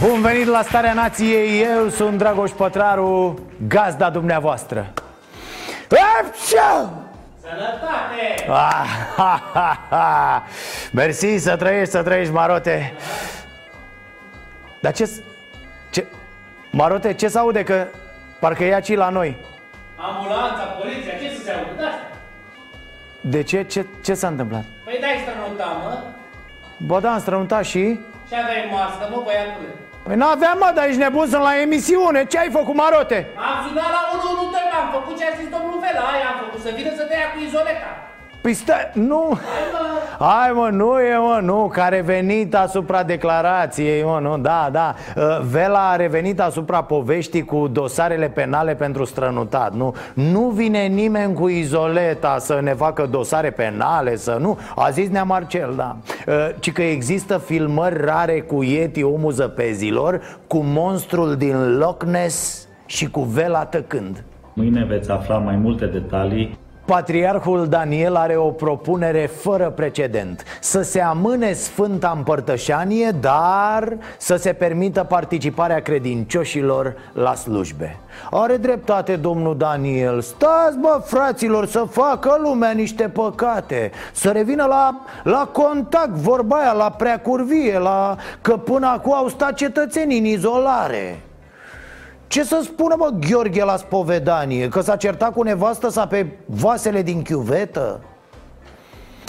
Bun venit la Starea Nației, eu sunt Dragoș Pătraru, gazda dumneavoastră Epșa! Sănătate! Ah, ha, ha, ha. Mersi, să trăiești, să trăiești, Marote Dar ce, ce Marote, ce se aude că parcă e aici la noi? Ambulanța, poliția, ce să se audă? Da. De ce? Ce, ce s-a întâmplat? Păi dai strănuta, mă. Bă, da, am strănutat și... Și aveai mască, mă, băiatule. Păi n-aveam, mă, dar ești nebun, sunt la emisiune Ce ai făcut, Marote? Am sunat la 112, am făcut ce a zis domnul Vela, aia am făcut, să vină să te ia cu izoleta. Păi stai, nu. Hai mă, nu e mă, nu Că a revenit asupra declarației mă, nu, da, da. Uh, Vela a revenit asupra poveștii cu dosarele penale pentru strănutat Nu, nu vine nimeni cu izoleta să ne facă dosare penale Să nu, a zis Nea Marcel, da. Uh, Ci că există filmări rare cu Yeti omul zăpezilor Cu monstrul din Loch Ness și cu Vela tăcând. Mâine veți afla mai multe detalii Patriarhul Daniel are o propunere fără precedent. Să se amâne Sfânta Împărtășanie, dar să se permită participarea credincioșilor la slujbe. Are dreptate domnul Daniel. Stați bă fraților să facă lumea niște păcate. Să revină la, la contact, vorba aia, la preacurvie la... Că până acum au stat cetățenii în izolare ce să spună, mă, Gheorghe la spovedanie? Că s-a certat cu nevastă sa pe vasele din chiuvetă?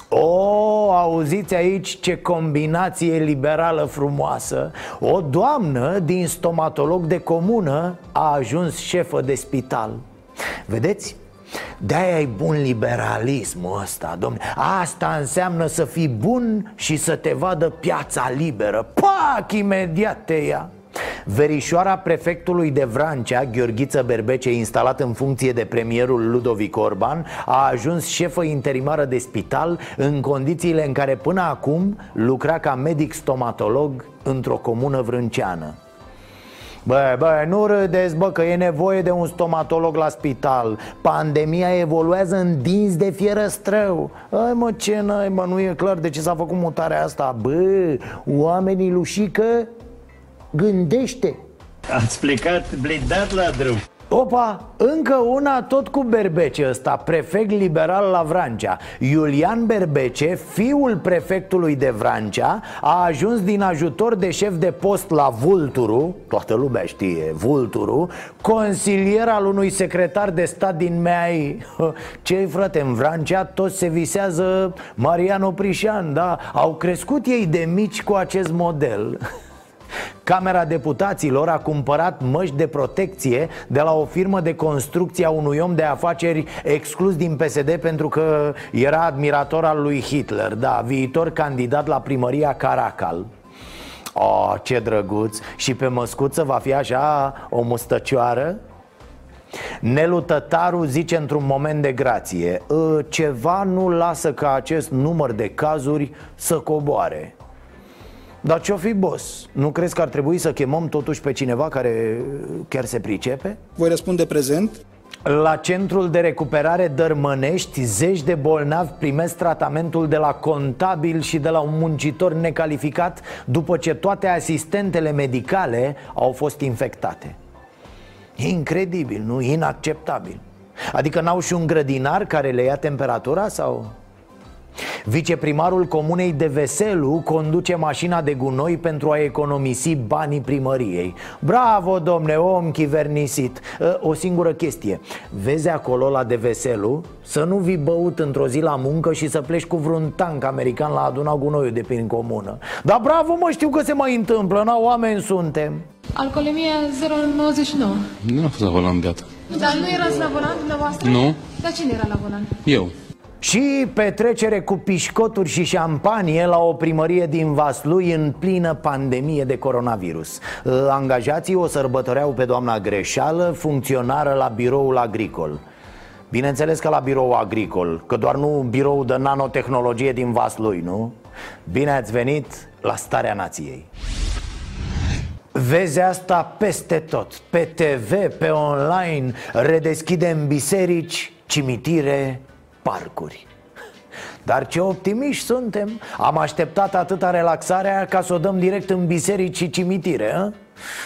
O, auziți aici ce combinație liberală frumoasă O doamnă din stomatolog de comună a ajuns șefă de spital Vedeți? De-aia e bun liberalismul ăsta, domnule Asta înseamnă să fii bun și să te vadă piața liberă Pac, imediat te ia Verișoara prefectului de Vrancea, Gheorghiță Berbece, instalat în funcție de premierul Ludovic Orban, a ajuns șefă interimară de spital în condițiile în care până acum lucra ca medic stomatolog într-o comună vrânceană. Bă, bă, nu râdeți, bă, că e nevoie de un stomatolog la spital. Pandemia evoluează în dinți de fierăstrău Ai mă, ce n-ai, mă, nu e clar de ce s-a făcut mutarea asta. Bă, oamenii lușică Gândește. Ați plecat blindat la drum. Opa, încă una tot cu Berbece ăsta, prefect liberal la Vrancea. Iulian Berbece, fiul prefectului de Vrancea A ajuns din ajutor de șef de post la Vulturu Toată lumea știe, Vulturu Consilier al unui secretar de stat din Meai. Ce frate, în Vrancea toți se visează Marian Oprișan, da? Au crescut ei de mici cu acest model Camera Deputaților a cumpărat măști de protecție de la o firmă de construcție a unui om de afaceri exclus din PSD pentru că era admirator al lui Hitler, da, viitor candidat la primăria Caracal. Oh, ce drăguț! Și pe măscuță va fi așa o mustăcioară? Nelu Tătaru zice într-un moment de grație "Ă, Ceva nu lasă ca acest număr de cazuri să coboare dar ce-o fi, boss? Nu crezi că ar trebui să chemăm totuși pe cineva care chiar se pricepe? Voi răspunde prezent? La centrul de recuperare Dărmănești, zeci de bolnavi primesc tratamentul de la contabil și de la un muncitor necalificat după ce toate asistentele medicale au fost infectate. E incredibil, nu? Inacceptabil. Adică n-au și un grădinar care le ia temperatura sau... Viceprimarul comunei de Veselu conduce mașina de gunoi pentru a economisi banii primăriei Bravo, domne, om chivernisit Ă, O singură chestie Vezi acolo la de Veselu să nu vii băut într-o zi la muncă și să pleci cu vreun tank american la aduna gunoiul de prin comună Dar bravo, mă, știu că se mai întâmplă, na, oameni suntem Alcoolemia 0,99 Nu am fost la volan beat. Dar nu erați la volan dumneavoastră? Nu. Dar cine era la volan? Eu. Și petrecere cu pișcoturi și șampanie la o primărie din Vaslui în plină pandemie de coronavirus. Angajații o sărbătoreau pe doamna Greșeală, funcționară la biroul agricol. Bineînțeles că la birou agricol, că doar nu birou de nanotehnologie din Vaslui, nu? Bine ați venit la Starea Nației. Vezi asta peste tot, pe TV, pe online, redeschidem biserici, cimitire, parcuri. Dar ce optimiști suntem. Am așteptat atâta relaxarea ca să o dăm direct în biserici și cimitire a?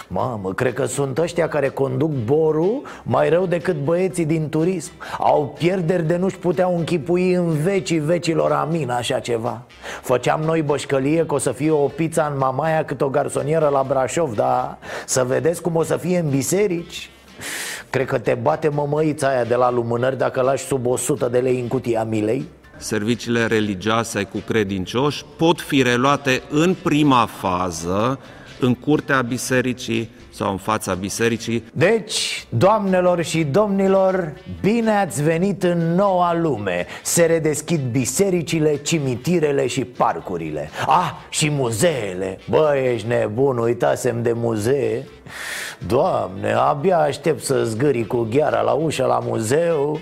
Mamă, cred că sunt ăștia care conduc borul mai rău decât băieții din turism. Au pierderi de nu-și puteau închipui în vecii vecilor amin așa ceva. Făceam noi bășcălie că o să fie o pizza în Mamaia cât o garsonieră la Brașov Dar să vedeți cum o să fie în biserici Cred că te bate mămăița aia de la lumânări dacă lași sub 100 de lei în cutia milei. Serviciile religioase cu credincioși pot fi reluate în prima fază în curtea bisericii sau în fața bisericii. Deci, doamnelor și domnilor, bine ați venit în noua lume. Se redeschid bisericile, cimitirele și parcurile. Ah, și muzeele. Bă, ești nebun, uitasem de muzee. Doamne, abia aștept să zgâri cu gheara la ușa la muzeu.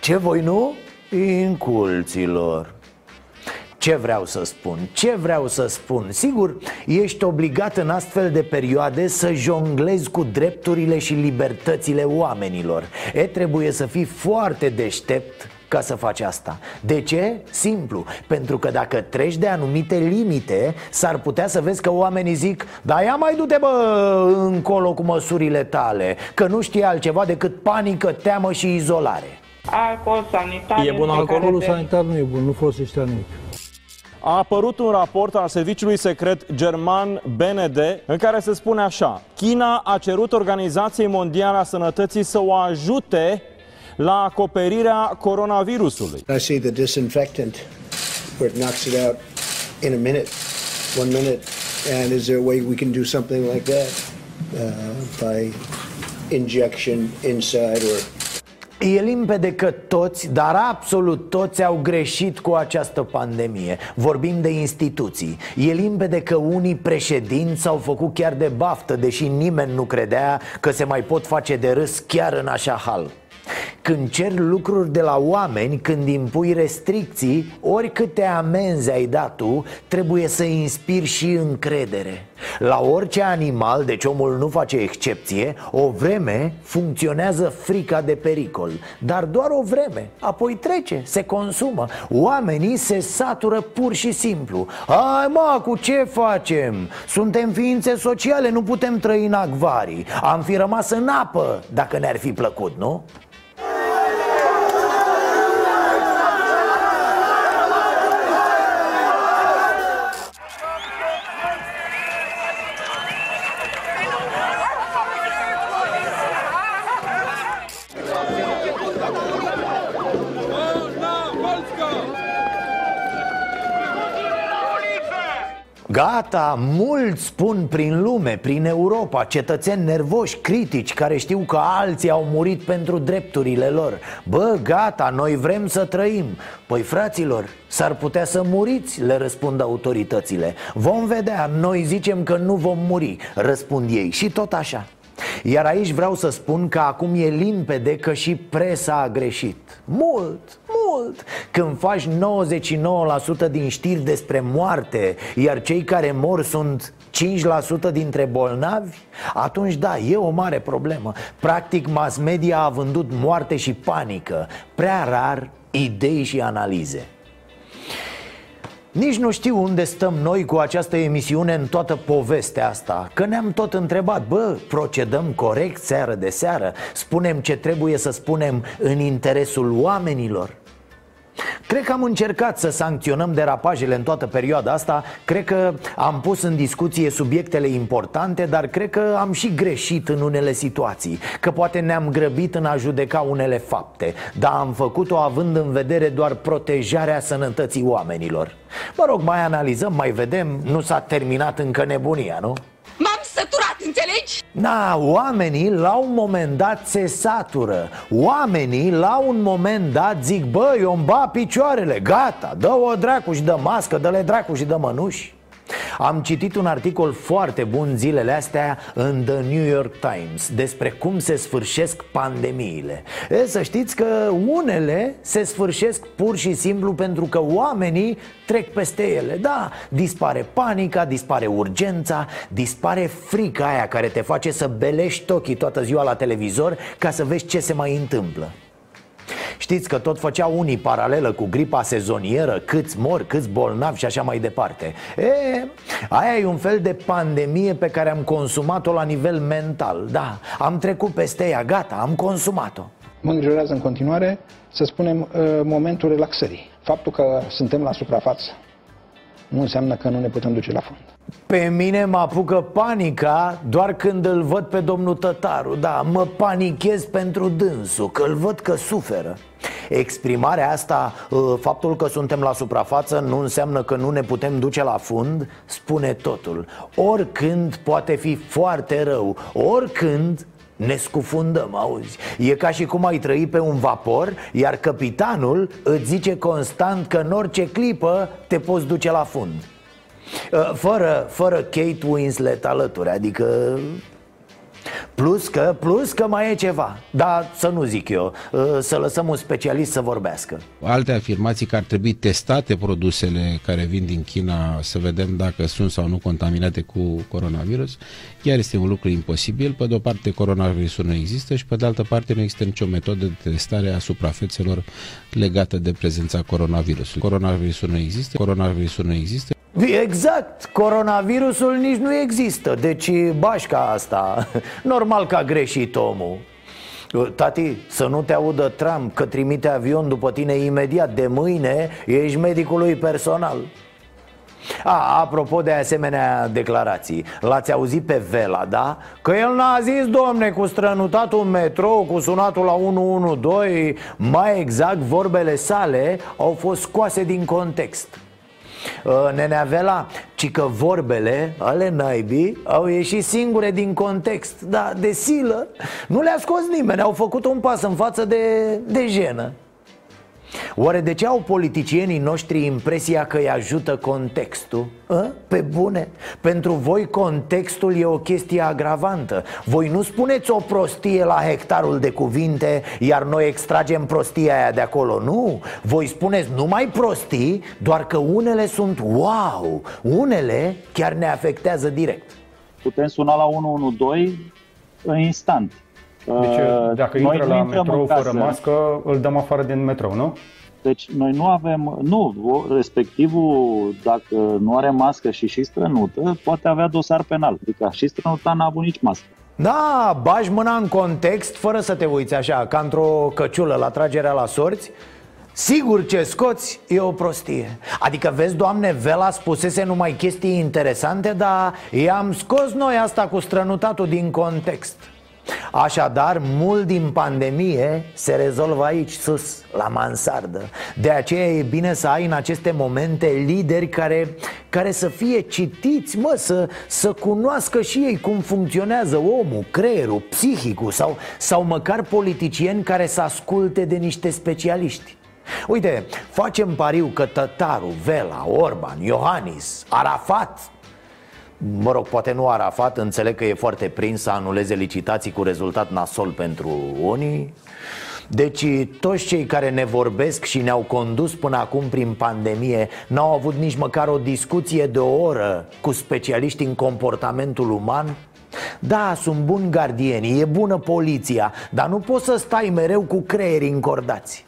Ce voi nu? Inculților ce vreau să spun? Ce vreau să spun? Sigur, ești obligat în astfel de perioade să jonglezi cu drepturile și libertățile oamenilor E, trebuie să fii foarte deștept ca să faci asta De ce? Simplu Pentru că dacă treci de anumite limite S-ar putea să vezi că oamenii zic Da ia mai du-te bă încolo cu măsurile tale Că nu știi altceva decât panică, teamă și izolare Alcool sanitar E bun alcoolul de... sanitar nu e bun, nu folosește nimic. A apărut un raport al serviciului secret german BND în care se spune așa China a cerut Organizației Mondiale a Sănătății să o ajute la acoperirea coronavirusului. I see the disinfectant where it knocks it out in a minute, one minute. And is there a way we can do something like that uh, by injection inside or E limpede că toți, dar absolut toți au greșit cu această pandemie. Vorbim de instituții. E limpede că unii președinți s-au făcut chiar de baftă Deși nimeni nu credea că se mai pot face de râs chiar în așa hal. Când cer lucruri de la oameni, când impui restricții, oricâte amenzi ai dat tu, trebuie să inspiri și încredere La orice animal, deci omul nu face excepție, o vreme funcționează frica de pericol Dar doar o vreme, apoi trece, se consumă Oamenii se satură pur și simplu Hai mă, cu ce facem? Suntem ființe sociale, nu putem trăi în acvarii Am fi rămas în apă dacă ne-ar fi plăcut, nu? Gata, mulți spun prin lume, prin Europa Cetățeni nervoși, critici, care știu că alții au murit pentru drepturile lor. Bă, gata, noi vrem să trăim. Păi fraților, s-ar putea să muriți, le răspund autoritățile. Vom vedea, noi zicem că nu vom muri, răspund ei. Și tot așa iar aici vreau să spun că acum e limpede că și presa a greșit. Mult, mult. Când faci 99% din știri despre moarte Iar cei care mor sunt 5% dintre bolnavi Atunci da, e o mare problemă. Practic mass media a vândut moarte și panică. Prea rar idei și analize nici nu știu unde stăm noi cu această emisiune în toată povestea asta Că ne-am tot întrebat, bă, procedăm corect seară de seară? Spunem ce trebuie să spunem în interesul oamenilor Cred că am încercat să sancționăm derapajele în toată perioada asta. Cred că am pus în discuție subiectele importante Dar cred că am și greșit în unele situații Că poate ne-am grăbit în a judeca unele fapte Dar am făcut-o având în vedere doar protejarea sănătății oamenilor. Mă rog, mai analizăm, mai vedem. Nu s-a terminat încă nebunia, nu? M-am săturat, înțelegi? Da, oamenii la un moment dat se satură. Oamenii la un moment dat zic Bă, eu îmi ba picioarele, gata Dă o dracu și dă mască, dă-le dracu și dă mănuși am citit un articol foarte bun zilele astea în The New York Times despre cum se sfârșesc pandemiile. E, să știți că unele se sfârșesc pur și simplu pentru că oamenii trec peste ele. Da, dispare panica, dispare urgența, dispare frica aia care te face să belești ochii toată ziua la televizor ca să vezi ce se mai întâmplă. Știți că tot făceau unii paralelă cu gripa sezonieră Câți mor, câți bolnavi și așa mai departe. E, Aia e un fel de pandemie pe care am consumat-o la nivel mental. Da, am trecut peste ea, gata, am consumat-o. Mă îngrijorează în continuare, să spunem, uh, momentul relaxării. Faptul că suntem la suprafață nu înseamnă că nu ne putem duce la fund. Pe mine mă apucă panica doar când îl văd pe domnul Tătaru. Da, mă panichez pentru dânsul, că îl văd că suferă. Exprimarea asta, ă, faptul că suntem la suprafață nu înseamnă că nu ne putem duce la fund Spune totul. Oricând poate fi foarte rău Oricând ne scufundăm, auzi. E ca și cum ai trăi pe un vapor Iar capitanul îți zice constant că în orice clipă te poți duce la fund. Ă, Fără, fără Kate Winslet alături Adică Plus că, plus că mai e ceva. Dar să nu zic eu ă, Să lăsăm un specialist să vorbească. Alte afirmații că ar trebui testate produsele care vin din China Să vedem dacă sunt sau nu contaminate cu coronavirus. Chiar este un lucru imposibil. Pe de o parte coronavirusul nu există Și pe de altă parte nu există nicio metodă de testare a suprafețelor Legată de prezența coronavirusului. Coronavirusul nu există Coronavirusul nu există Exact, coronavirusul nici nu există Deci bașca asta. Normal că a greșit omul. Tati, să nu te audă Trump că trimite avion după tine imediat De mâine ești medicul lui personal. A, apropo de asemenea declarații L-ați auzit pe Vela, da? Că el n-a zis, domne, cu strănutatul metrou, cu sunatul la 112 Mai exact, vorbele sale au fost scoase din context. Uh, Nenea Vela, ci că vorbele, ale naibii, au ieșit singure din context Da, de silă, nu le-a scos nimeni, au făcut un pas în față de, de jenă Oare de ce au politicienii noștri impresia că îi ajută contextul? A? Pe bune? Pentru voi contextul e o chestie agravantă Voi nu spuneți o prostie la hectarul de cuvinte Iar noi extragem prostia aia de acolo Nu, voi spuneți numai prostii Doar că unele sunt wow Unele chiar ne afectează direct Putem suna la 112 în instant deci, dacă Noi intră la metrou fără casă. mască, îl dăm afară din metrou, nu? Deci noi nu avem, nu, respectivul dacă nu are mască și și strănută, poate avea dosar penal. Adică și strănuta n-a avut nici mască. Da, bagi mâna în context fără să te uiți așa, ca într-o căciulă la tragerea la sorți Sigur ce scoți e o prostie Adică vezi, doamne, Vela spusese numai chestii interesante Dar i-am scos noi asta cu strănutatul din context Așadar, mult din pandemie se rezolvă aici, sus, la mansardă. De aceea e bine să ai în aceste momente lideri care, care să fie citiți, mă, să, să cunoască și ei cum funcționează omul, creierul, psihicul sau, sau măcar politicieni care să asculte de niște specialiști. Uite, facem pariu că Tătaru, Vela, Orban, Iohannis, Arafat Mă rog, poate nu Arafat, înțeleg că e foarte prins să anuleze licitații cu rezultat nasol pentru unii. Deci toți cei care ne vorbesc și ne-au condus până acum prin pandemie N-au avut nici măcar o discuție de o oră cu specialiști în comportamentul uman? Da, sunt buni gardieni, e bună poliția Dar nu poți să stai mereu cu creierii încordați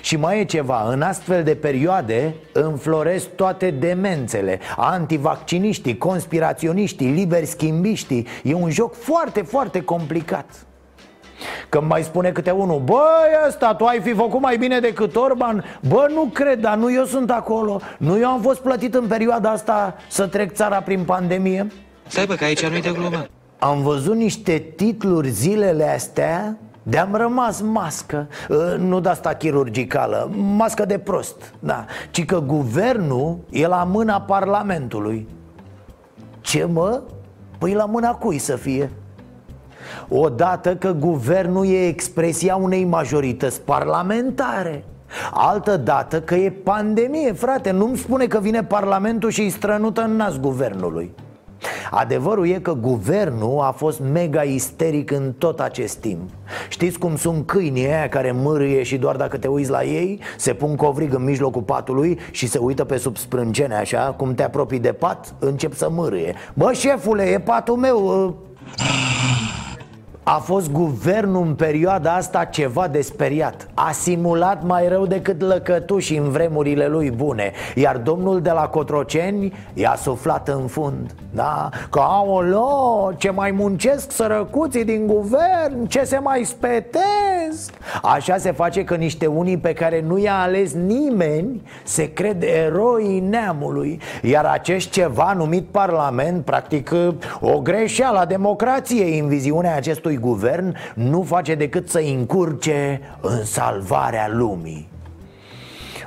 și mai e ceva, în astfel de perioade înfloresc toate demențele. Antivacciniștii, conspiraționiștii, liberi schimbiștii E un joc foarte, foarte complicat. Când mai spune câte unul Băi ăsta, tu ai fi făcut mai bine decât Orban? Bă, nu cred, dar nu eu sunt acolo. Nu eu am fost plătit în perioada asta să trec țara prin pandemie? Stai bă, că aici nu-i de glumă. Am văzut niște titluri zilele astea de-am rămas mască Uh, Nu de asta chirurgicală Mască de prost da. Ci că guvernul e la mâna Parlamentului Ce mă? Păi la mâna cui să fie? Odată că guvernul e expresia unei majorități parlamentare Altă dată că e pandemie, frate Nu-mi spune că vine parlamentul și îi strănută în nas guvernului Adevărul e că guvernul a fost mega isteric în tot acest timp. Știți cum sunt câinii aia care mârâie și doar dacă te uiți la ei Se pun covrig în mijlocul patului și se uită pe sub sprâncene așa Cum te apropii de pat, încep să mârâie. Bă, șefule, e patul meu a fost guvernul în perioada asta ceva de speriat. A simulat mai rău decât lăcătuși în vremurile lui bune. Iar domnul de la Cotroceni i-a suflat în fund. Da? Că aolo, ce mai muncesc sărăcuții din guvern Ce se mai spetesc. Așa se face că niște unii pe care nu i-a ales nimeni Se cred eroi neamului. Iar acest ceva numit parlament Practic o greșeală a democrației în viziunea acestui guvern nu face decât să încurce în salvarea lumii.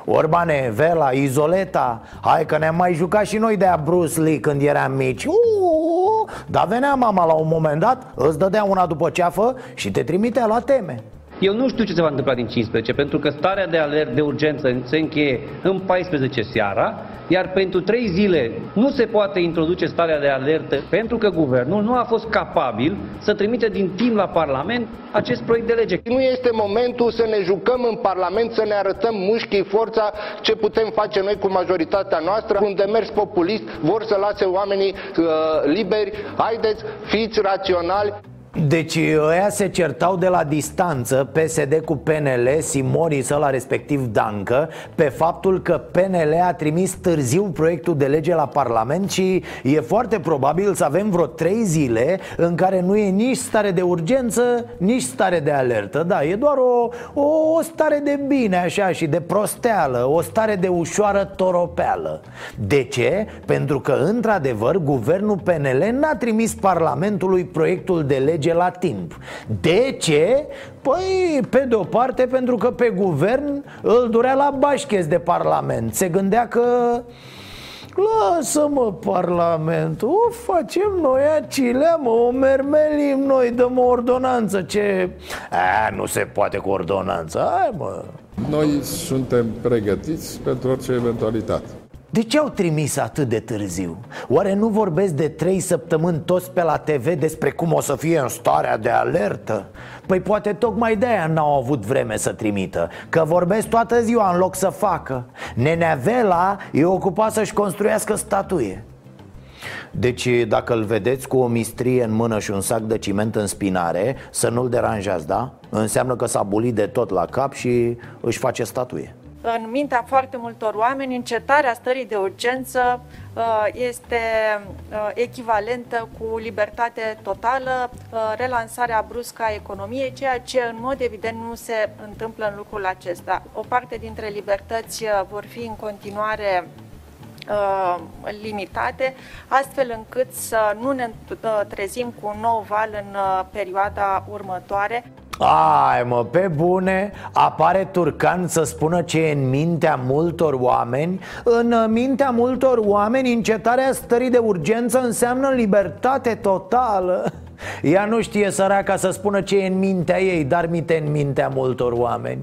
Orbane, Vela, Izoleta Hai că ne-am mai jucat și noi de-a Bruce Lee când eram mici. Uuu, Dar venea mama la un moment dat Îți dădea una după ceafă și te trimitea la teme eu nu știu ce se va întâmpla din 15, pentru că starea de alert de urgență se încheie în 14 seara, iar pentru 3 zile nu se poate introduce starea de alertă pentru că guvernul nu a fost capabil să trimite din timp la Parlament acest proiect de lege. Nu este momentul să ne jucăm în Parlament, să ne arătăm mușchii, forța, ce putem face noi cu majoritatea noastră, un demers populist, vor să lase oamenii uh, liberi, haideți, fiți raționali. Deci ăia se certau de la distanță PSD cu PNL, Simonis la respectiv Dancă Pe faptul că PNL a trimis târziu proiectul de lege la Parlament Și e foarte probabil să avem vreo trei zile în care nu e nici stare de urgență, nici stare de alertă Da, e doar o, o, o stare de bine așa și de prosteală O stare de ușoară toropeală De ce? Pentru că într-adevăr guvernul PNL n-a trimis Parlamentului proiectul de lege lege la timp. De ce? Păi, pe de o parte, pentru că pe guvern îl durea la bașchez de parlament. Se gândea că... Lasă-mă Parlamentul, o facem noi acilea, mă, o mermelim noi, dăm o ordonanță. Ce... A, nu se poate cu ordonanță, hai mă. Noi suntem pregătiți pentru orice eventualitate de ce au trimis atât de târziu? Oare nu vorbesc de trei săptămâni toți pe la TV despre cum o să fie în starea de alertă? Păi poate tocmai de aia n-au avut vreme să trimită Că vorbesc toată ziua în loc să facă Nenea Vela e ocupat să-și construiască statuie deci dacă îl vedeți cu o mistrie în mână și un sac de ciment în spinare Să nu-l deranjați, da? Înseamnă că s-a bulit de tot la cap și își face statuie în mintea foarte multor oameni, încetarea stării de urgență uh, este uh, echivalentă cu libertate totală, uh, relansarea bruscă a economiei, ceea ce în mod evident nu se întâmplă în lucrul acesta. O parte dintre libertăți vor fi în continuare limitate, astfel încât să nu ne trezim cu un nou val în perioada următoare. Ai mă, pe bune, apare Turcan să spună ce e în mintea multor oameni. În mintea multor oameni încetarea stării de urgență înseamnă libertate totală. Ea nu știe săraca să spună ce e în mintea ei, dar mite în mintea multor oameni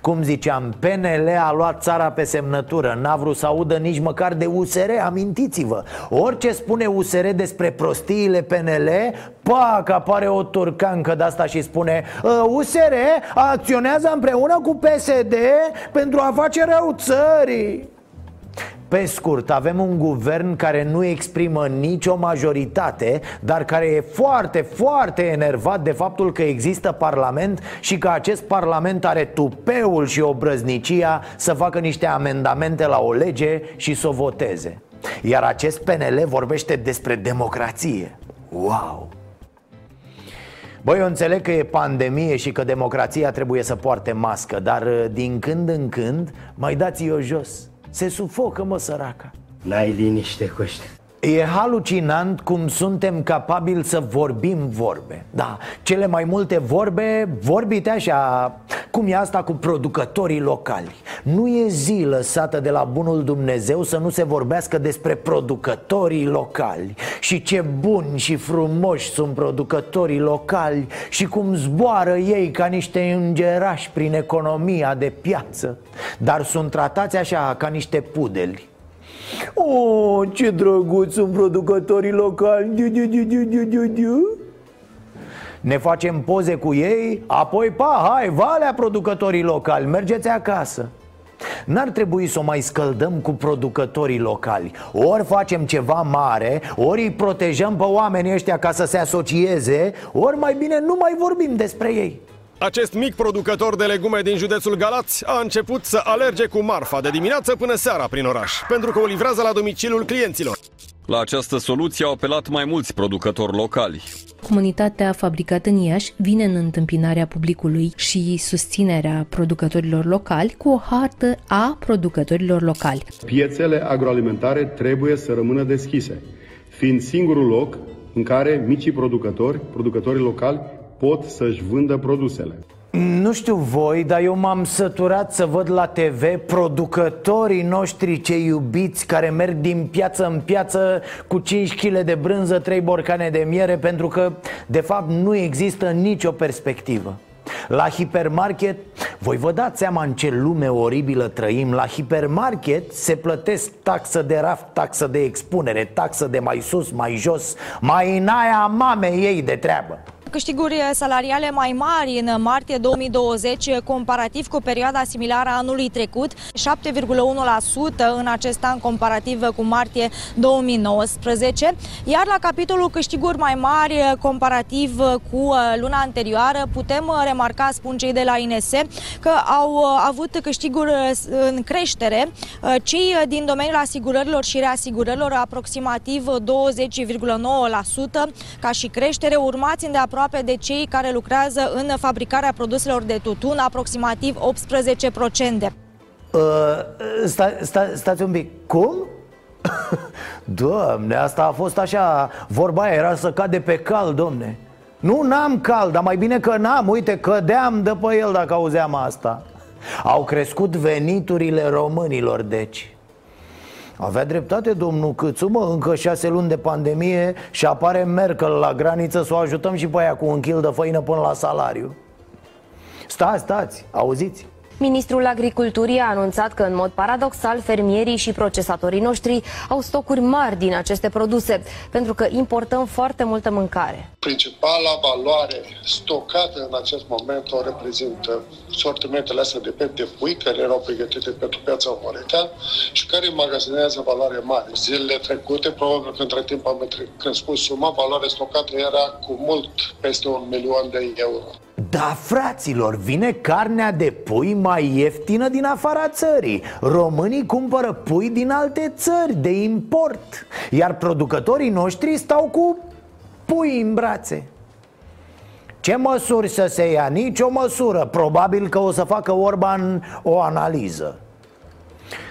cum ziceam, PNL a luat țara pe semnătură. N-a vrut să audă nici măcar de USR, amintiți-vă. Orice spune USR despre prostiile PNL Pac, apare o turcancă de asta și spune USR acționează împreună cu PSD pentru a face rău țării pe scurt, avem un guvern care nu exprimă nicio majoritate Dar care e foarte, foarte enervat de faptul că există parlament Și că acest parlament are tupeul și obrăznicia Să facă niște amendamente la o lege și să o voteze. Iar acest PNL vorbește despre democrație. Wow! Băi, eu înțeleg că e pandemie și că democrația trebuie să poarte mască Dar din când în când mai dați-o jos se sufocă, mă, săraca. N-ai liniște cu ăștia E halucinant cum suntem capabili să vorbim vorbe. Da, cele mai multe vorbe vorbite așa Cum e asta cu producătorii locali. Nu e zi lăsată de la bunul Dumnezeu să nu se vorbească despre producătorii locali. Și ce buni și frumoși sunt producătorii locali Și cum zboară ei ca niște îngerași prin economia de piață. Dar sunt tratați așa ca niște pudeli Oh, ce drăguț sunt producătorii locali. Diu, diu, diu, diu, diu, diu, diu. Ne facem poze cu ei, apoi pa, hai, valea producătorii locali, mergeți acasă. N-ar trebui să o mai scăldăm cu producătorii locali. Ori facem ceva mare, ori îi protejăm pe oamenii ăștia ca să se asocieze Ori mai bine nu mai vorbim despre ei acest mic producător de legume din județul Galați a început să alerge cu marfa de dimineață până seara prin oraș, pentru că o livrează la domiciliul clienților. La această soluție au apelat mai mulți producători locali. Comunitatea fabricată în Iași vine în întâmpinarea publicului și susținerea producătorilor locali cu o hartă a producătorilor locali. Piețele agroalimentare trebuie să rămână deschise, fiind singurul loc în care micii producători, producătorii locali, pot să-și vândă produsele. Nu știu voi, dar eu m-am săturat să văd la TV producătorii noștri ce iubiți care merg din piață în piață cu 5 kg de brânză, 3 borcane de miere pentru că de fapt nu există nicio perspectivă. La hipermarket, voi vă dați seama în ce lume oribilă trăim La hipermarket se plătesc taxă de raft, taxă de expunere, taxă de mai sus, mai jos Mai în aia mamei ei de treabă câștiguri salariale mai mari în martie 2020 comparativ cu perioada similară a anului trecut, 7,1% în acest an comparativ cu martie 2019, iar la capitolul câștiguri mai mari comparativ cu uh, luna anterioară putem remarca, spun cei de la INS, că au uh, avut câștiguri în creștere cei din domeniul asigurărilor și reasigurărilor aproximativ 20,9% ca și creștere, urmați îndeaproape aproape de cei care lucrează în fabricarea produselor de tutun, aproximativ 18%. Uh, sta, sta, stați un pic, cum? Doamne, asta a fost așa. Vorba aia era să cade pe cal, domne. Nu, n-am cal, dar mai bine că n-am. Uite, cădeam de pe el dacă auzeam asta. Au crescut veniturile românilor, deci avea dreptate domnul Câțu, mă, încă șase luni de pandemie și apare Merkel la graniță să o ajutăm și pe aia cu un kil de făină până la salariu. Stați, stați, auziți Ministrul Agriculturii a anunțat că, în mod paradoxal, fermierii și procesatorii noștri au stocuri mari din aceste produse, pentru că importăm foarte multă mâncare. Principala valoare stocată în acest moment o reprezintă sortimentele astea de pep de pui, care erau pregătite pentru piața Moretea și care magazinează valoare mare. Zilele trecute, probabil că între timp am crescut suma, valoarea stocată era cu mult peste un milion de euro. Da, fraților, vine carnea de pui mai ieftină din afara țării. Românii cumpără pui din alte țări, de import Iar producătorii noștri stau cu pui în brațe. Ce măsuri să se ia? Nici o măsură. Probabil că o să facă Orban o analiză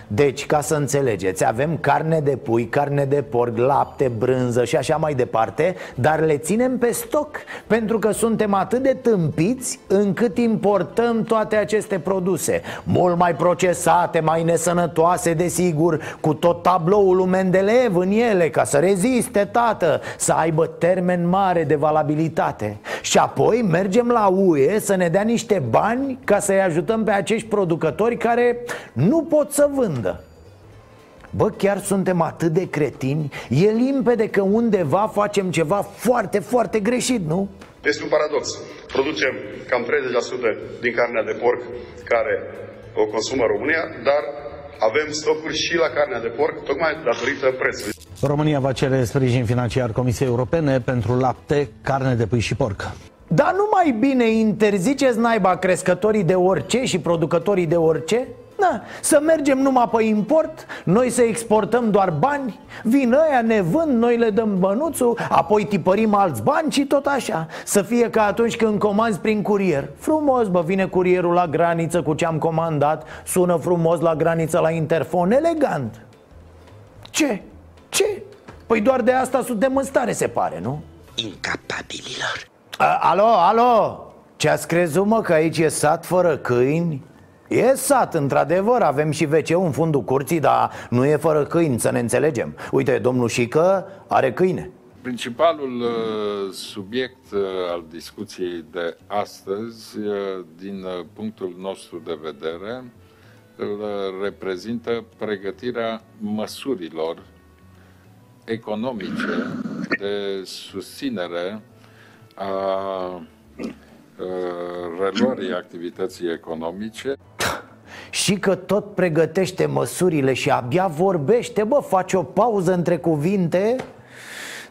deci, ca să înțelegeți, avem carne de pui, carne de porc, lapte, brânză și așa mai departe Dar le ținem pe stoc Pentru că suntem atât de tâmpiți încât importăm toate aceste produse. Mult mai procesate, mai nesănătoase, desigur Cu tot tabloul lui Mendeleev în ele Ca să reziste, tată Să aibă termen mare de valabilitate. Și apoi mergem la UE să ne dea niște bani Ca să-i ajutăm pe acești producători care nu pot să vândă Bă, chiar suntem atât de cretini E limpede că undeva facem ceva foarte, foarte greșit, nu? Este un paradox. Producem cam 30% din carnea de porc care o consumă România, dar avem stocuri și la carnea de porc, tocmai datorită prețului. România va cere sprijin financiar Comisiei Europene pentru lapte, carne de pui și porc. Dar nu mai bine interziceți naiba crescătorii de orice și producătorii de orice? Da, să mergem numai pe import, noi să exportăm doar bani Vin ăia, ne vând, noi le dăm bănuțul Apoi tipărim alți bani și tot așa Să fie ca atunci când comanzi prin curier Frumos, bă, vine curierul la graniță cu ce am comandat Sună frumos la graniță la interfon, elegant Ce? Ce? Păi doar de asta suntem în stare, se pare, nu? Incapabililor A, alo, alo Ce-ați crezut, mă, că aici e sat fără câini? E sat, într-adevăr, avem și wc în fundul curții, dar nu e fără câini, să ne înțelegem Uite, domnul Șică are câine Principalul uh, subiect uh, al discuției de astăzi, uh, din uh, punctul nostru de vedere, îl uh, reprezintă pregătirea măsurilor economice de susținere a uh, reluării activității economice. Și că tot pregătește măsurile și abia vorbește, bă, face o pauză între cuvinte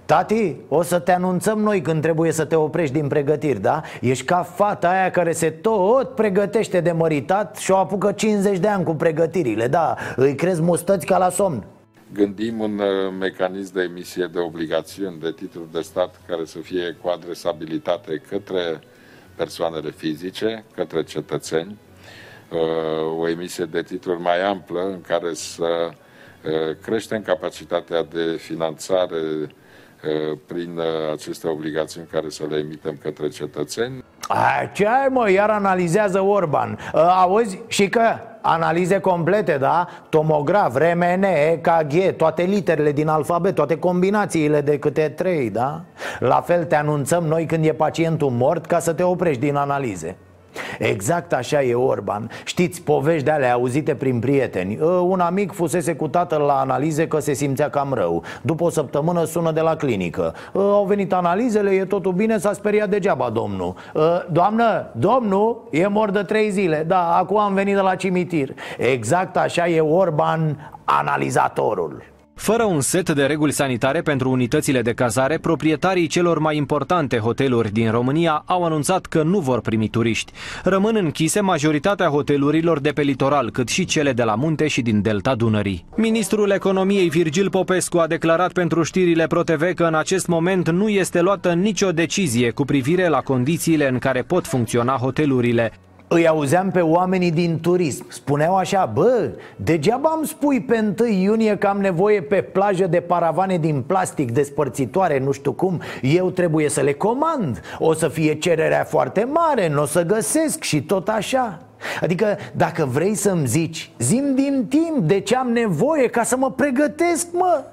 Tati, o să te anunțăm noi când trebuie să te oprești din pregătiri, da? Ești ca fata aia care se tot pregătește de măritat și o apucă 50 de ani cu pregătirile, da? Îi crezi mustăți ca la somn Gândim un uh, mecanism de emisie de obligațiuni de titluri de stat care să fie cu adresabilitate către persoanele fizice, către cetățeni, uh, o emisie de titluri mai amplă în care să uh, creștem capacitatea de finanțare prin aceste obligațiuni care să le emitem către cetățeni. A, ce ai mă, iar analizează Orban Auzi? Și că analize complete, da? Tomograf, RMN, EKG, toate literele din alfabet, toate combinațiile de câte trei, da? La fel te anunțăm noi când e pacientul mort ca să te oprești din analize Exact așa e Orban. Știți, povești de alea auzite prin prieteni. Ă, Un amic fusese cu tatăl la analize că se simțea cam rău. După o săptămână sună de la clinică. Ă, Au venit analizele, e totul bine, s-a speriat degeaba domnul. Ă, Doamnă, domnul e mort de trei zile. Da, acum am venit de la cimitir. Exact așa e Orban, analizatorul Fără un set de reguli sanitare pentru unitățile de cazare, proprietarii celor mai importante hoteluri din România au anunțat că nu vor primi turiști. Rămân închise majoritatea hotelurilor de pe litoral, cât și cele de la munte și din delta Dunării. Ministrul Economiei Virgil Popescu a declarat pentru știrile ProTV că în acest moment nu este luată nicio decizie cu privire la condițiile în care pot funcționa hotelurile. Îi auzeam pe oamenii din turism. Spuneau așa, bă, degeaba îmi spui pe 1 iunie că am nevoie pe plajă de paravane din plastic despărțitoare, nu știu cum. Eu trebuie să le comand. O să fie cererea foarte mare, nu o să găsesc. Și tot așa. Adică dacă vrei să-mi zici, zim din timp de ce am nevoie ca să mă pregătesc, mă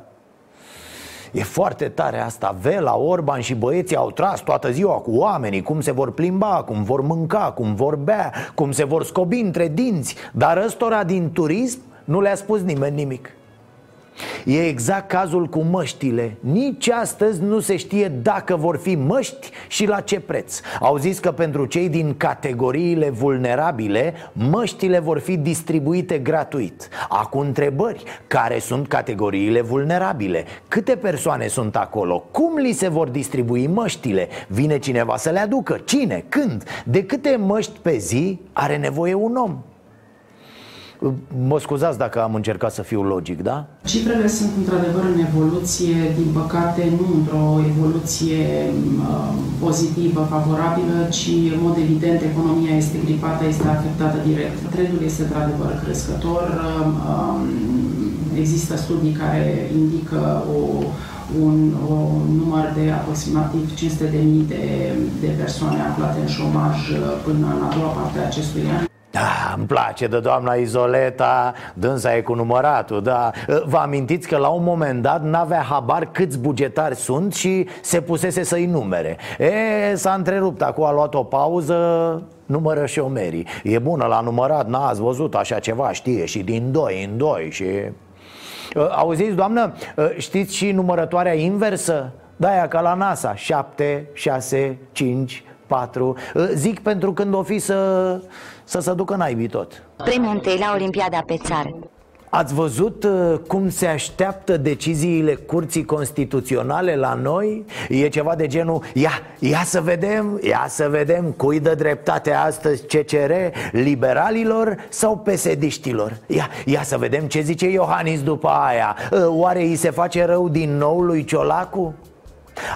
E foarte tare asta. Vela, Orban și băieții au tras toată ziua cu oamenii Cum se vor plimba, cum vor mânca, cum vor bea Cum se vor scobi între dinți. Dar ăstora din turism nu le-a spus nimeni nimic E exact cazul cu măștile Nici astăzi nu se știe dacă vor fi măști și la ce preț Au zis că pentru cei din categoriile vulnerabile Măștile vor fi distribuite gratuit Acum întrebări Care sunt categoriile vulnerabile? Câte persoane sunt acolo? Cum li se vor distribui măștile? Vine cineva să le aducă? Cine? Când? De câte măști pe zi are nevoie un om? Mă scuzați dacă am încercat să fiu logic, da? Cifrele sunt într-adevăr în evoluție, din păcate nu într-o evoluție uh, pozitivă, favorabilă, ci în mod evident economia este gripată, este afectată direct. Trendul este într-adevăr crescător. Uh, există studii care indică o un, un număr de aproximativ 500.000 de, de persoane aflate în șomaj până în a doua parte a acestui an. Da, îmi place de doamna Izoleta Dânsa e cu număratul, da. Vă amintiți că la un moment dat N-avea habar câți bugetari sunt Și se pusese să-i numere. E, s-a întrerupt, acum a luat o pauză Numără șomerii. E bună la numărat, n-ați văzut așa ceva Știe și din doi în doi și... Auziți, doamnă, știți și numărătoarea inversă? Da, ca la NASA. 7, 6, 5, 4 Zic pentru când o fi să, să se ducă naibii tot Premiul întâi la Olimpiada pe țară Ați văzut uh, cum se așteaptă deciziile curții constituționale la noi? E ceva de genul, ia, ia să vedem, ia să vedem cui dă dreptate astăzi CCR, liberalilor sau pesediștilor Ia, ia să vedem ce zice Iohannis după aia Oare îi se face rău din nou lui Ciolacu?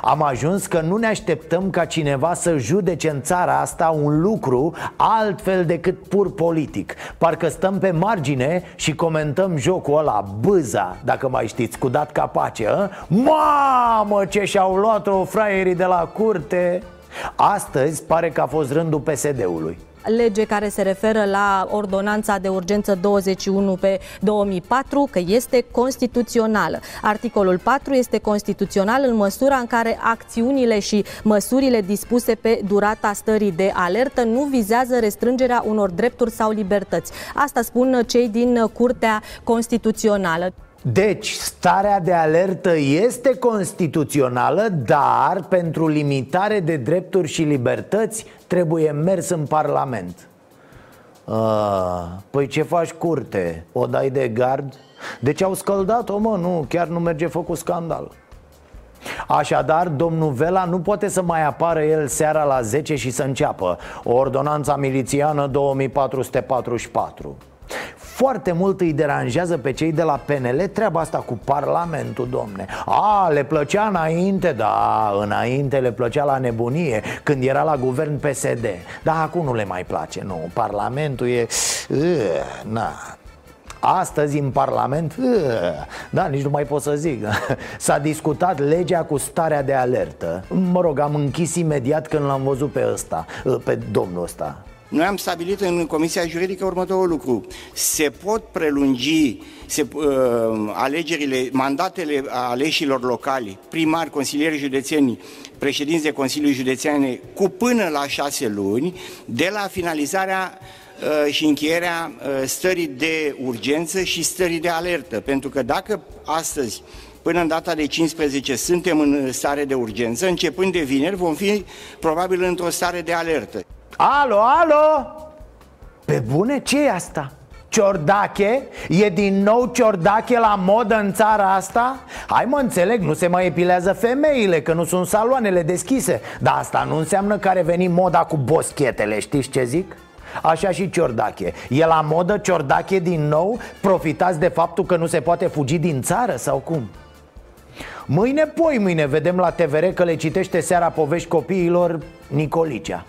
Am ajuns că nu ne așteptăm ca cineva să judece în țara asta un lucru altfel decât pur politic. Parcă stăm pe margine și comentăm jocul ăla, bâza, dacă mai știți, cu dat capace a? Mamă, ce și-au luat-o fraierii de la curte! Astăzi pare că a fost rândul PSD-ului lege care se referă la ordonanța de urgență 21 pe 2004, că este constituțională. Articolul 4 este constituțional în măsura în care acțiunile și măsurile dispuse pe durata stării de alertă nu vizează restrângerea unor drepturi sau libertăți. Asta spun cei din Curtea Constituțională. Deci, starea de alertă este constituțională, dar pentru limitare de drepturi și libertăți trebuie mers în Parlament. A, păi ce faci curte? O dai de gard? Deci au scăldat-o, mă, nu, chiar nu merge făcut scandal Așadar, domnul Vela nu poate să mai apară el seara la 10 și să înceapă Ordonanța milițiană 2444 foarte mult îi deranjează pe cei de la PNL treaba asta cu Parlamentul, domne. A, le plăcea înainte, da, înainte le plăcea la nebunie Când era la guvern PSD Dar acum nu le mai place, nu. Parlamentul e... Uh, na, Astăzi în Parlament, da, nici nu mai pot să zic. S-a discutat legea cu starea de alertă. Mă rog, am închis imediat când l-am văzut pe ăsta, pe domnul ăsta noi am stabilit în Comisia Juridică următorul lucru. Se pot prelungi se, uh, alegerile, mandatele aleșilor locali, primari, consilieri județeni, președinți de Consiliul Județeane, cu până la șase luni, de la finalizarea uh, și încheierea uh, stării de urgență și stării de alertă. Pentru că dacă astăzi Până în data de 15 suntem în stare de urgență, începând de vineri vom fi probabil într-o stare de alertă. Alo, alo! Pe bune, ce e asta? Ciordache? E din nou ciordache la modă în țara asta? Hai mă înțeleg, nu se mai epilează femeile, că nu sunt saloanele deschise Dar asta nu înseamnă că are venit moda cu boschetele, știți ce zic? Așa și ciordache E la modă ciordache din nou? Profitați de faptul că nu se poate fugi din țară sau cum? Mâine, poi mâine, vedem la TVR că le citește seara povești copiilor Nicolicea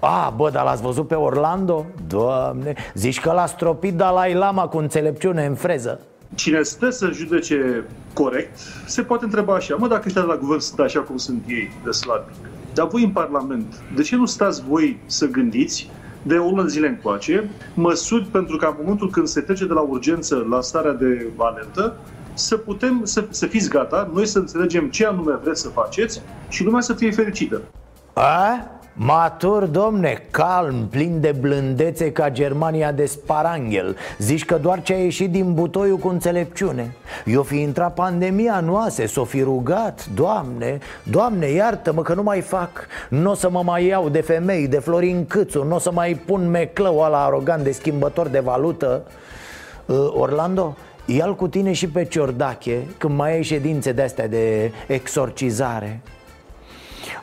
a, bă, dar l-ați văzut pe Orlando? Doamne, zici că l-a stropit Dalai Lama cu înțelepciune în freză Cine stă să judece corect, se poate întreba așa, mă, dacă ăștia de la guvern sunt așa cum sunt ei, de slabi, dar voi în Parlament, de ce nu stați voi să gândiți de o lună de zile încoace, măsuri pentru ca în momentul când se trece de la urgență la starea de alertă, să putem să, să fiți gata, noi să înțelegem ce anume vreți să faceți și lumea să fie fericită. A? Matur, domne, calm, plin de blândețe ca Germania de sparanghel. Zici că doar ce a ieșit din butoiul cu înțelepciune. Eu fi intrat pandemia noase, s-o fi rugat Doamne, Doamne, iartă-mă că nu mai fac. Nu o să mă mai iau de femei, de Florin Câțu Nu o să mai pun meclău ala arogant de schimbător de valută. Uh, Orlando, ia cu tine și pe Ciordache Când mai ai ședințe de-astea de exorcizare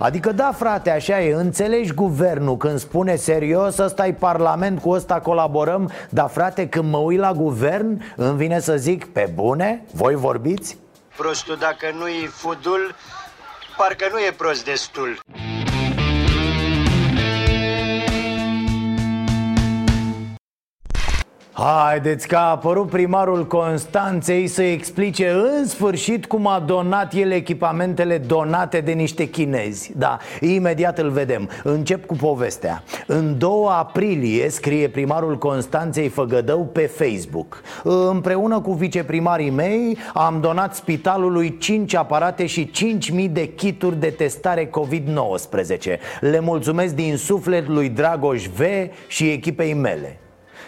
Adică da frate, așa e, înțelegi guvernul când spune serios ăsta e parlament, cu ăsta colaborăm Dar frate, când mă uit la guvern, îmi vine să zic, pe bune, voi vorbiți? Prostul dacă nu e fudul, parcă nu e prost destul Haideți că a apărut primarul Constanței să explice în sfârșit cum a donat el echipamentele donate de niște chinezi. Da, imediat îl vedem. Încep cu povestea. În 2 aprilie scrie primarul Constanței Făgădău pe Facebook Împreună cu viceprimarii mei am donat spitalului 5 aparate și 5.000 de kituri de testare COVID-19 Le mulțumesc din suflet lui Dragoș V și echipei mele.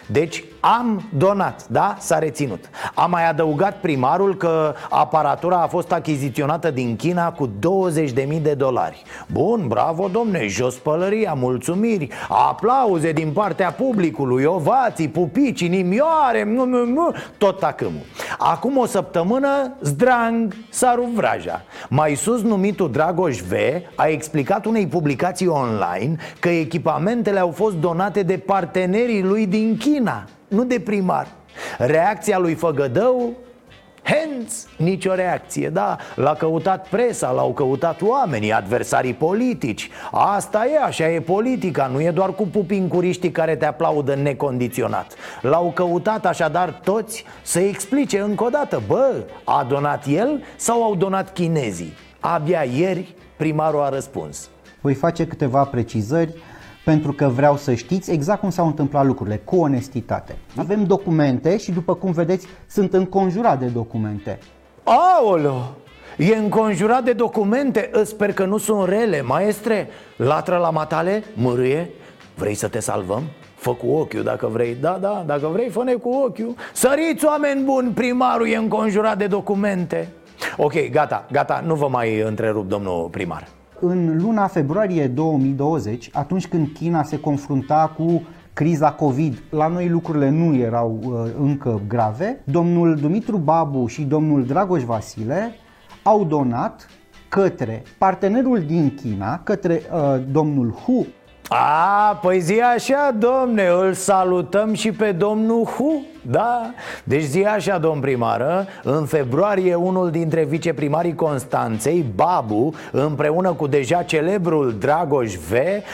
Deci am donat, da? S-a reținut. Am mai adăugat primarul că aparatura a fost achiziționată din China cu 20.000 de dolari. Bun, bravo domne, jos pălăria, mulțumiri. Aplauze din partea publicului, ovații, pupici, nimioare, nu, nu, nu, tot tacâmul. Acum o săptămână, zdrang, s-a vraja. Mai sus numitul Dragoș V a explicat unei publicații online Că echipamentele au fost donate de partenerii lui din China nu de primar. Reacția lui Făgădău Hence, nicio reacție, da L-a căutat presa, l-au căutat oamenii, adversarii politici. Asta e, așa e politica, nu e doar cu pupincuriștii care te aplaudă necondiționat. L-au căutat așadar toți să explice încă o dată Bă, a donat el sau au donat chinezii? Abia ieri primarul a răspuns. Voi face câteva precizări pentru că vreau să știți exact cum s-au întâmplat lucrurile, cu onestitate. Avem documente și după cum vedeți sunt înconjurat de documente. Aolo! E înconjurat de documente, sper că nu sunt rele Maestre, latră la matale, mârâie Vrei să te salvăm? Fă cu ochiul dacă vrei Da, da, dacă vrei, fă cu ochiul Săriți oameni buni, primarul e înconjurat de documente Ok, gata, gata, nu vă mai întrerup, domnul primar în luna februarie 2020, atunci când China se confrunta cu criza COVID, la noi lucrurile nu erau uh, încă grave, domnul Dumitru Babu și domnul Dragoș Vasile au donat către partenerul din China, către uh, domnul Hu. A, păi zi așa, domne, îl salutăm și pe domnul Hu da, deci zi așa, domn primară În februarie unul dintre viceprimarii Constanței, Babu Împreună cu deja celebrul Dragoș V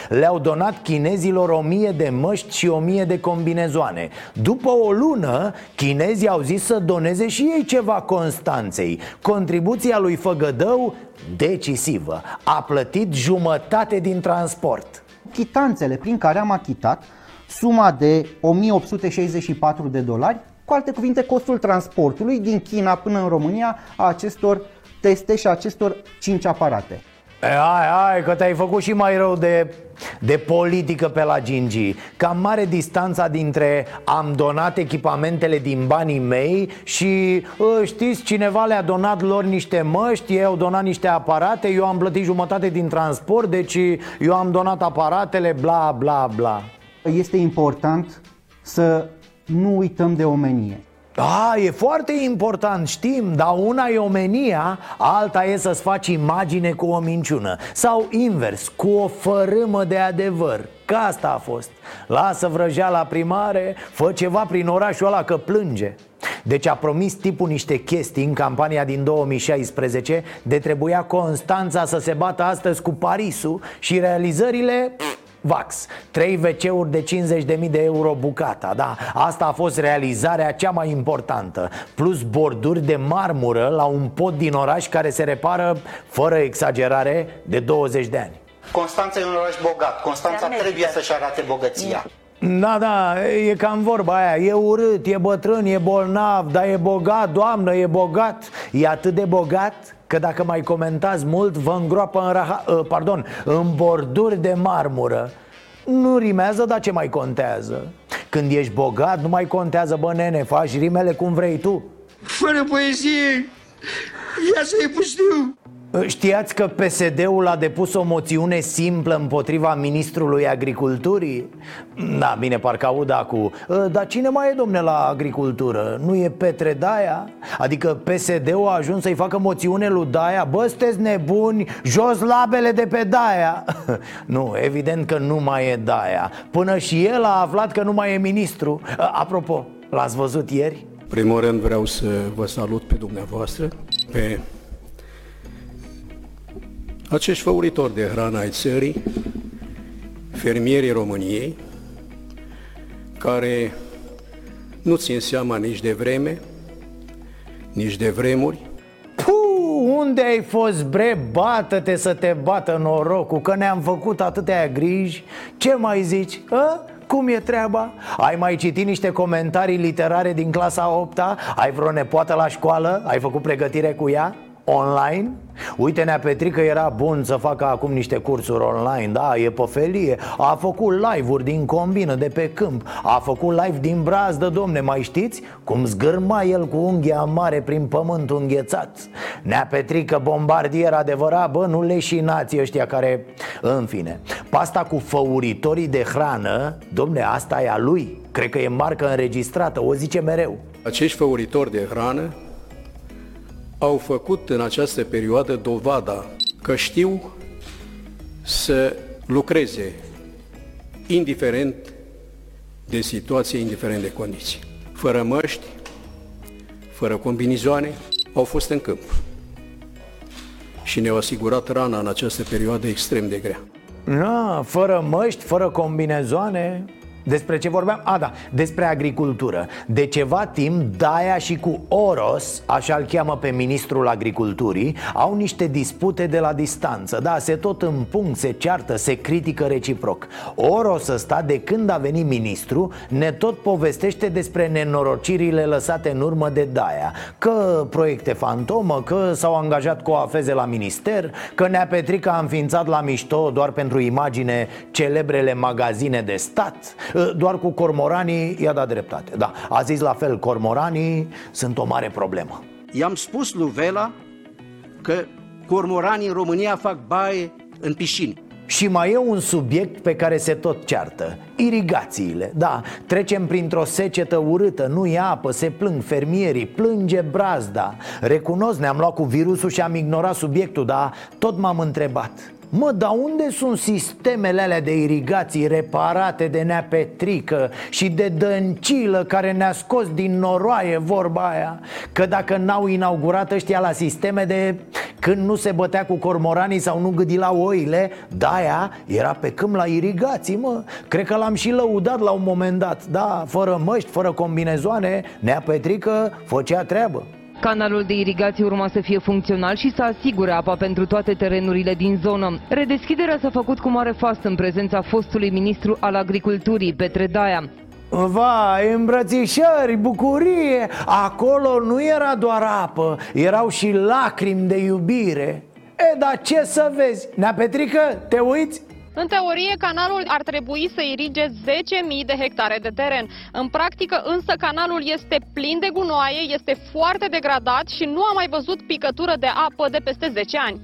Le-au donat chinezilor o mie de măști și o mie de combinezoane. După o lună, chinezii au zis să doneze și ei ceva Constanței. Contribuția lui Făgădău decisivă. A plătit jumătate din transport Chitanțele prin care am achitat suma de 1864 de dolari, cu alte cuvinte costul transportului din China până în România a acestor teste și a acestor 5 aparate. E, hai, hai, că te-ai făcut și mai rău de, de politică pe la Gingi Cam mare distanța dintre am donat echipamentele din banii mei Și ă, știți, cineva le-a donat lor niște măști Ei au donat niște aparate, eu am plătit jumătate din transport Deci eu am donat aparatele, bla, bla, bla este important să nu uităm de omenie. Da, e foarte important, știm, dar una e omenia, alta e să-ți faci imagine cu o minciună. Sau invers, cu o fărâmă de adevăr. Că asta a fost. Lasă vrăjeala primare, fă ceva prin orașul ăla că plânge. Deci a promis tipul niște chestii în campania din 2016 De trebuia Constanța să se bată astăzi cu Parisul Și realizările... Pff, Vax, 3 WC-uri de 50.000 de euro bucata, da? Asta a fost realizarea cea mai importantă. Plus borduri de marmură la un pod din oraș care se repară, fără exagerare, de 20 de ani. Constanța e un oraș bogat. Constanța trebuie să-și arate bogăția da, da, e cam vorba aia. E urât, e bătrân, e bolnav Dar e bogat, doamnă, e bogat. E atât de bogat Că dacă mai comentați mult, vă îngroapă în, raha, uh, pardon, în borduri de marmură. Nu rimează, dar ce mai contează? Când ești bogat, nu mai contează, bă, nene, faci rimele cum vrei tu. Fără poezie, ia să-i pustiu Știați că PSD-ul a depus o moțiune simplă împotriva ministrului agriculturii? Da, bine, parcă aud acum ă, Dar cine mai e, domne, la agricultură? Nu e Petre Daia? Adică PSD-ul a ajuns să-i facă moțiune lui Daia? Bă, sunteți nebuni, jos labele de pe Daia Nu, evident că nu mai e Daia Până și el a aflat că nu mai e ministru ă, Apropo, l-ați văzut ieri? Primul rând vreau să vă salut pe dumneavoastră, pe acești făuritori de hrană ai țării, fermierii României, care nu țin seama nici de vreme, nici de vremuri. Puh, unde ai fost, bre? Bată-te să te bată norocul, că ne-am făcut atâtea griji. Ce mai zici? A? Cum e treaba? Ai mai citit niște comentarii literare din clasa 8 -a? Ai vreo nepoată la școală? Ai făcut pregătire cu ea? Online? Uite, Nea Petrică era bun să facă acum niște cursuri online Da, e pe felie A făcut live-uri din combină de pe câmp. A făcut live din brazdă, domne, mai știți? Cum zgârma el cu unghia mare prin pământ înghețat. Nea Petrică, bombardier adevărat, bă, nu leșinați ăștia care... În fine, pasta cu făuritorii de hrană, domne, asta e a lui. Cred că e marcă înregistrată, o zice mereu. Acești făuritori de hrană au făcut în această perioadă dovada că știu să lucreze indiferent de situație, indiferent de condiții. Fără măști, fără combinizoane, au fost în câmp și ne-au asigurat rana în această perioadă extrem de grea. Na, fără măști, fără combinezoane despre ce vorbeam? A, da, despre agricultură. De ceva timp, Daia și cu Oros, așa-l cheamă pe ministrul agriculturii Au niște dispute de la distanță. Da, se tot împung, se ceartă, se critică reciproc. Oros ăsta, de când a venit ministru, ne tot povestește despre nenorocirile lăsate în urmă de Daia. Că proiecte fantomă, că s-au angajat cu afeze la minister Că Nea Petrica a înființat la mișto doar pentru imagine celebrele magazine de stat. Ă, doar cu cormoranii i-a dat dreptate. Da, a zis la fel, cormoranii sunt o mare problemă. I-am spus lui Vela că cormoranii în România fac baie în piscini și mai e un subiect pe care se tot ceartă. Irigațiile, da, trecem printr-o secetă urâtă, nu e apă, se plâng fermierii, plânge brazda. Recunosc, ne-am luat cu virusul și am ignorat subiectul, dar tot m-am întrebat Mă, dar unde sunt sistemele alea de irigații reparate de Nea Petrică și de dăncilă care ne-a scos din noroaie vorba aia? Că dacă n-au inaugurat ăștia la sisteme de când nu se bătea cu cormoranii sau nu la oile De-aia era pe câmp la irigații, mă. Cred că l-am și lăudat la un moment dat Da, fără măști, fără combinezoane Nea Petrică făcea treabă Canalul de irigație urma să fie funcțional și să asigure apa pentru toate terenurile din zonă. Redeschiderea s-a făcut cu mare fast în prezența fostului ministru al agriculturii, Petre Daia. Vai, îmbrățișări, bucurie Acolo nu era doar apă Erau și lacrimi de iubire E, dar ce să vezi? Nea Petrică, te uiți? În teorie, canalul ar trebui să irige 10.000 de hectare de teren. În practică, însă, canalul este plin de gunoaie, este foarte degradat și nu am mai văzut picătură de apă de peste 10 ani.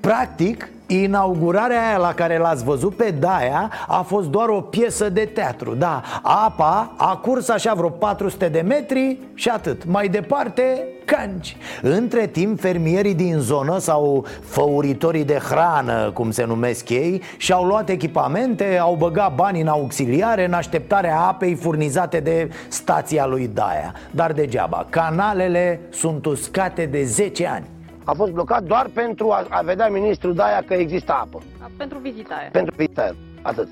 Practic, Inaugurarea aia la care l-ați văzut pe Daia a fost doar o piesă de teatru. Da, apa a curs așa vreo 400 de metri și atât. Mai departe, canci. Între timp, fermierii din zonă sau făuritorii de hrană, cum se numesc ei Și-au luat echipamente, au băgat bani în auxiliare În așteptarea apei furnizate de stația lui Daia. Dar degeaba, canalele sunt uscate de 10 ani a fost blocat doar pentru a, a vedea ministrul Daia că există apă. Pentru vizitare. Pentru vizitare. Atât.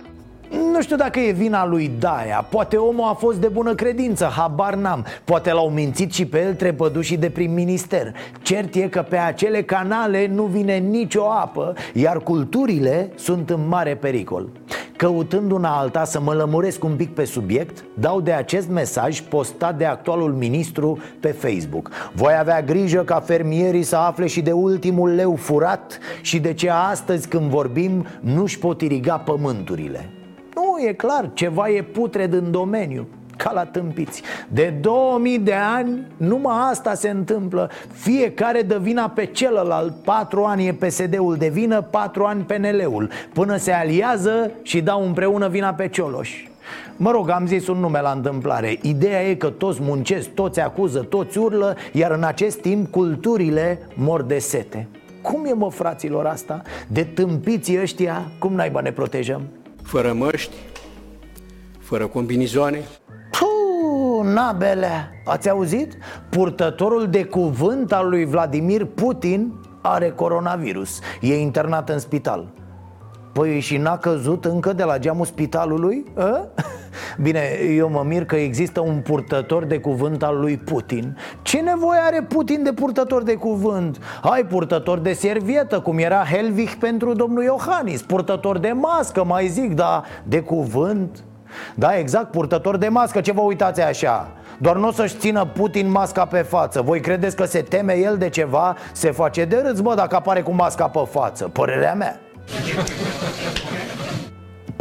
Nu știu dacă e vina lui Daia. Poate omul a fost de bună credință, habar n-am. Poate l-au mințit și pe el trepădușii de prin minister. Cert e că pe acele canale nu vine nicio apă Iar culturile sunt în mare pericol. Căutând una alta să mă lămuresc un pic pe subiect Dau de acest mesaj postat de actualul ministru pe Facebook. Voi avea grijă ca fermierii să afle și de ultimul leu furat Și de ce astăzi când vorbim nu-și pot iriga pământurile Nu, e clar, ceva e putred în domeniu ca la tâmpiți. De 2000 de ani numai asta se întâmplă. Fiecare dă vina pe celălalt. Patru ani e PSD-ul de vină, patru ani PNL-ul Până se aliază și dau împreună vina pe Cioloș. Mă rog, am zis un nume la întâmplare. Ideea e că toți muncesc, toți acuză, toți urlă Iar în acest timp culturile mor de sete. Cum e mă fraților asta? De tâmpiții ăștia, cum naiba ne protejăm? Fără măști, fără combinizoane Puh, nabele, ați auzit? Purtătorul de cuvânt al lui Vladimir Putin are coronavirus E internat în spital Păi și n-a căzut încă de la geamul spitalului? A? Bine, eu mă mir că există un purtător de cuvânt al lui Putin Ce nevoie are Putin de purtător de cuvânt? Hai, purtător de servietă, cum era Helvig pentru domnul Iohannis Purtător de mască, mai zic, dar de cuvânt? Da, exact, purtător de mască, ce vă uitați așa? Doar nu o să-și țină Putin masca pe față Voi credeți că se teme el de ceva? Se face de râs, bă, dacă apare cu masca pe față Părerea mea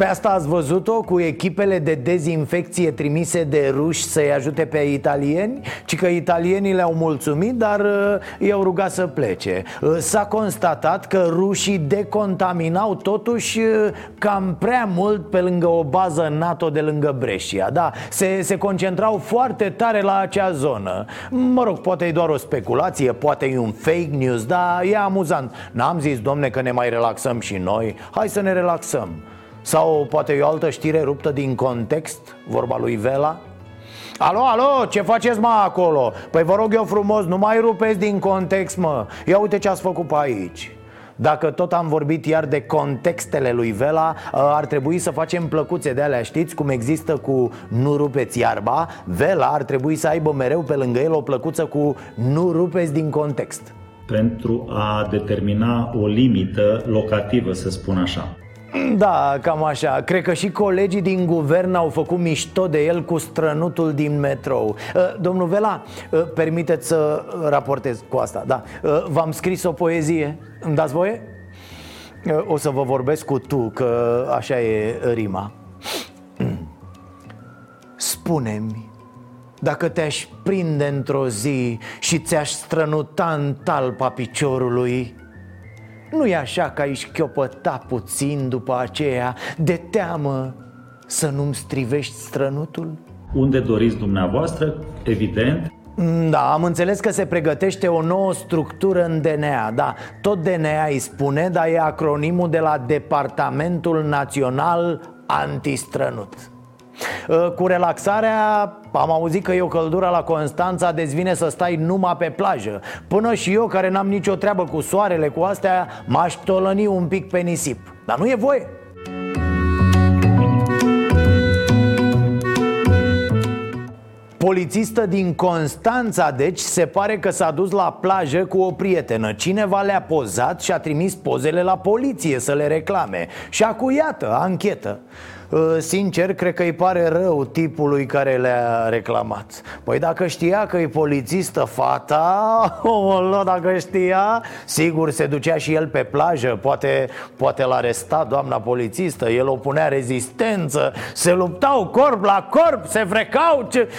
pe asta ați văzut-o cu echipele de dezinfecție trimise de ruși să-i ajute pe italieni? Ci că italienii le-au mulțumit, dar uh, i-au rugat să plece. Uh, S-a constatat că rușii decontaminau totuși uh, cam prea mult pe lângă o bază NATO de lângă Brescia. Da, se, se concentrau foarte tare la acea zonă. Mă rog, poate e doar o speculație, poate e un fake news, dar e amuzant. N-am zis, domne, că ne mai relaxăm și noi. Hai să ne relaxăm sau poate e o altă știre ruptă din context, vorba lui Vela? Alo, alo, ce faceți mă acolo? Păi vă rog eu frumos, nu mai rupeți din context mă. Ia uite ce ați făcut pe aici. Dacă tot am vorbit iar de contextele lui Vela Ar trebui să facem plăcuțe de alea, știți cum există cu nu rupeți iarba? Vela ar trebui să aibă mereu pe lângă el o plăcuță cu nu rupeți din context. Pentru a determina o limită locativă, să spun așa da, cam așa. Cred că și colegii din guvern au făcut mișto de el cu strănutul din metrou. Domnul Vela, permiteți să raportez cu asta Da, v-am scris o poezie, îmi dați voie? O să vă vorbesc cu tu, că așa e rima. Spune-mi dacă te-aș prinde într-o zi și ți-aș strănuta în talpa piciorului nu e așa că ai șchiopăta puțin după aceea? De teamă să nu-mi strivești strănutul? Unde doriți dumneavoastră, evident. Da, am înțeles că se pregătește o nouă structură în DNA Da, tot DNA îi spune, dar e acronimul de la Departamentul Național Antistrănut. Ă, cu relaxarea am auzit că e o căldură la Constanța Dezvine să stai numai pe plajă. Până și eu care n-am nicio treabă cu soarele cu astea M-aș tolăni un pic pe nisip. Dar nu e voie. Polițistă din Constanța, deci, se pare că s-a dus la plajă cu o prietenă. Cineva le-a pozat și a trimis pozele la poliție să le reclame. Și acu, iată, anchetă. Uh, sincer, cred că îi pare rău tipului care le-a reclamat. Păi dacă știa că e polițistă fata oh, Dacă știa, sigur se ducea și el pe plajă Poate, poate l-a arestat doamna polițistă El o punea rezistență Se luptau corp la corp, se frecau ce...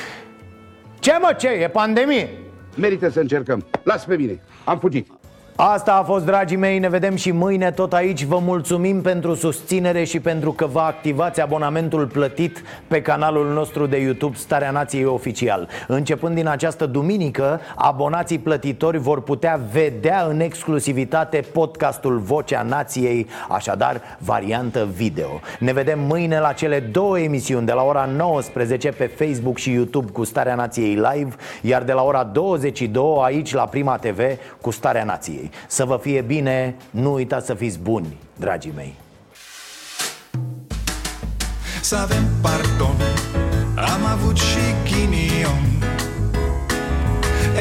Ce mă, ce? E pandemie? Merită să încercăm. Las pe mine, am fugit Asta a fost, dragii mei, ne vedem și mâine tot aici. Vă mulțumim pentru susținere și pentru că vă activați abonamentul plătit pe canalul nostru de YouTube Starea Nației Oficial. Începând din această duminică, abonații plătitori vor putea vedea în exclusivitate podcastul Vocea Nației Așadar, variantă video. Ne vedem mâine la cele două emisiuni de la ora 19 pe Facebook și YouTube cu Starea Nației Live Iar de la ora 22 aici la Prima TV cu Starea Nației să vă fie bine, nu uitați să fiți buni, dragii mei. Să avem pardon, am avut și ghinion.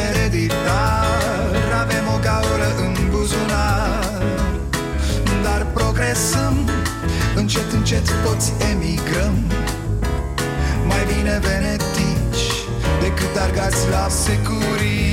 Ereditar, avem o gaură în buzunar. Dar progresăm, încet, încet toți emigrăm. Mai bine venetici decât argați la securii